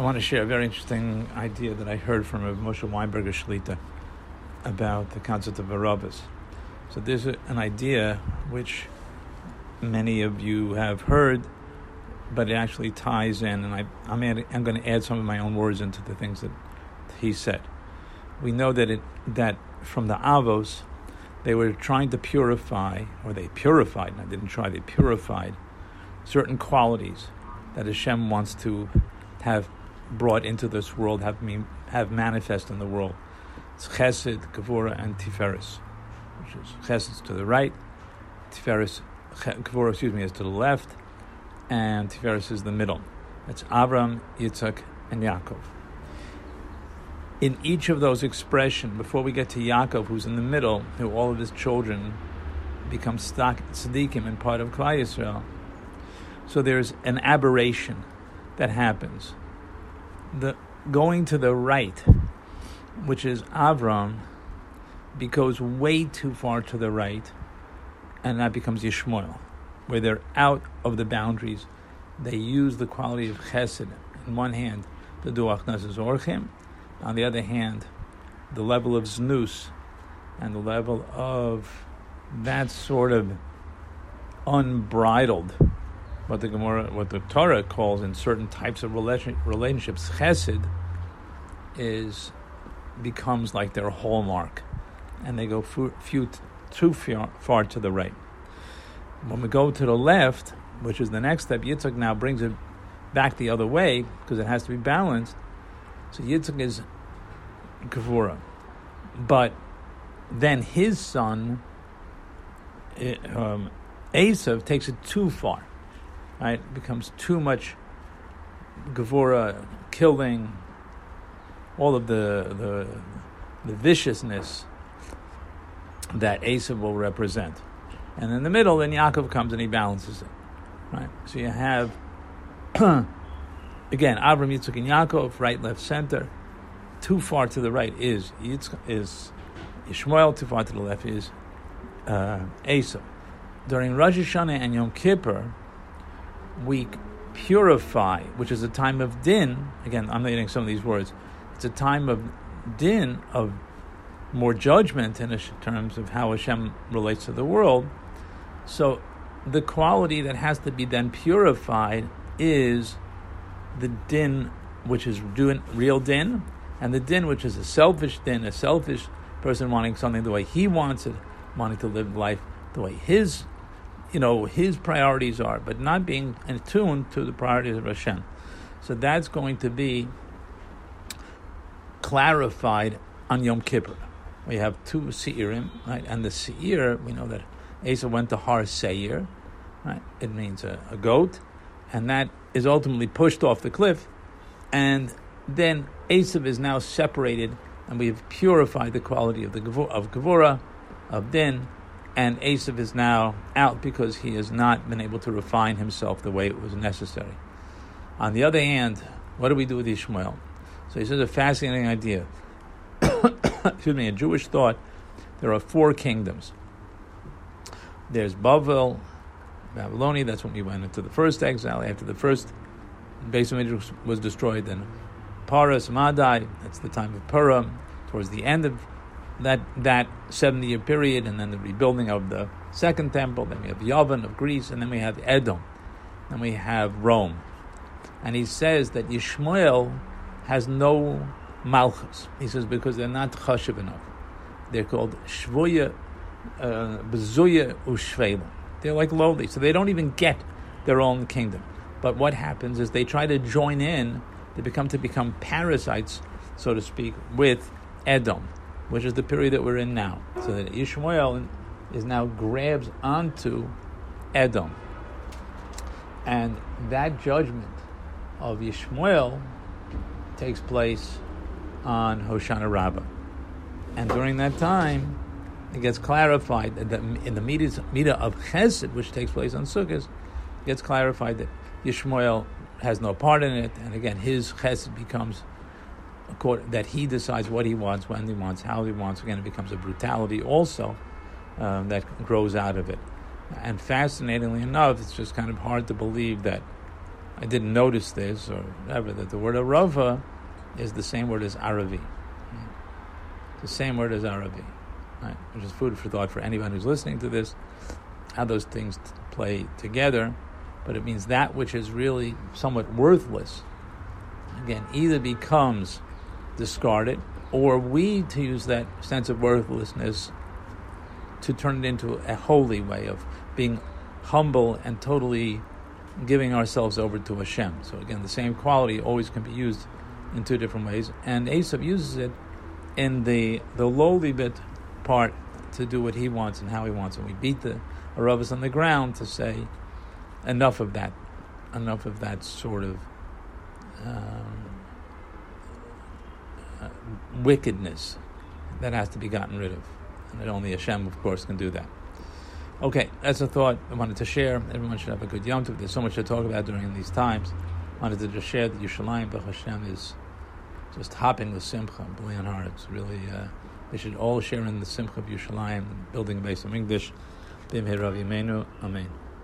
I want to share a very interesting idea that I heard from a Moshe Weinberger Shlita about the concept of Aravos. So there's a, an idea which many of you have heard, but it actually ties in, and I, I'm, I'm going to add some of my own words into the things that he said. We know that it that from the Avos, they were trying to purify, or they purified, and I didn't try, they purified certain qualities that Hashem wants to have brought into this world, have me have manifest in the world. It's Chesed, Gevura, and Tiferes, which is Chesed to the right, Tiferes, Gevura, excuse me, is to the left, and Tiferes is the middle. That's Avram, Yitzhak, and Yaakov. In each of those expressions, before we get to Yaakov, who's in the middle, who all of his children become tzaddikim and part of Klal Yisrael, so there's an aberration that happens the going to the right, which is Avram, goes way too far to the right, and that becomes Yishmael, where they're out of the boundaries. They use the quality of Chesed in one hand to do Achnazes Orchim, on the other hand, the level of Znus and the level of that sort of unbridled what the Gemara, what the Torah calls in certain types of relationships, chesed, is becomes like their hallmark, and they go few, too far, far to the right. When we go to the left, which is the next step, Yitzchak now brings it back the other way because it has to be balanced. So Yitzchak is Gevura, but then his son eh, um, takes it too far right? It becomes too much Gevura, killing, all of the, the, the viciousness that Esav will represent. And in the middle, then Yaakov comes and he balances it, right? So you have, again, Avram, Yitzchak, and Yaakov, right, left, center. Too far to the right is Yitzchak, is Ishmael, too far to the left is uh, Esav. During Rosh Hashanah and Yom Kippur, we purify, which is a time of din. Again, I'm not using some of these words. It's a time of din, of more judgment in terms of how Hashem relates to the world. So the quality that has to be then purified is the din, which is doing real din, and the din, which is a selfish din, a selfish person wanting something the way he wants it, wanting to live life the way his you know, his priorities are, but not being attuned to the priorities of Hashem. So that's going to be clarified on Yom Kippur. We have two Seirim, right? And the Seir, we know that Esav went to Har Seir, right? It means a, a, goat, and that is ultimately pushed off the cliff. And then Esav is now separated, and we've purified the quality of the of Gevura, of Din, and Esav is now out because he has not been able to refine himself the way it was necessary. On the other hand, what do we do with Ishmael? So he says a fascinating idea. Excuse me, in Jewish thought, there are four kingdoms. There's Bavel, Babylonia, that's when we went into the first exile. After the first Bayis was destroyed, then Paras, Madai, that's the time of Purim. Towards the end of that that 70 year period, and then the rebuilding of the second temple. Then we have Yavin of Greece, and then we have Edom, and we have Rome. And he says that Yishmael has no malchus. He says because they're not chashiv enough. They're called shvuya, uh, bezuya ushvela. They're like lowly, so they don't even get their own kingdom. But what happens is they try to join in. They become to become parasites, so to speak, with Edom which is the period that we're in now. So that Ishmael is now grabs onto Edom. And that judgment of Ishmael takes place on Hoshana Rabbah. And during that time, it gets clarified that in the Midah of Chesed, which takes place on Sukkot, gets clarified that Yishmael has no part in it, and again, his Chesed becomes that he decides what he wants, when he wants, how he wants. Again, it becomes a brutality also um, that grows out of it. And fascinatingly enough, it's just kind of hard to believe that I didn't notice this or whatever, that the word arava is the same word as Aravi. The same word as Aravi. Right? Which is food for thought for anyone who's listening to this, how those things play together. But it means that which is really somewhat worthless, again, either becomes discarded or we, to use that sense of worthlessness, to turn it into a holy way of being humble and totally giving ourselves over to Hashem. So again, the same quality always can be used in two different ways, and Esav uses it in the the lowly bit part to do what he wants and how he wants, and we beat the Aravas on the ground to say enough of that, enough of that sort of. Um, wickedness that has to be gotten rid of. And only Hashem, of course, can do that. Okay, that's a thought I wanted to share. Everyone should have a good Yom Tov. There's so much to talk about during these times. I wanted to just share that Yerushalayim B'Ch Hashem is just hopping with Simcha, B'Lian It's really, uh, they should all share in the Simcha of Yerushalayim, building a base of English. Bim Rav Amen.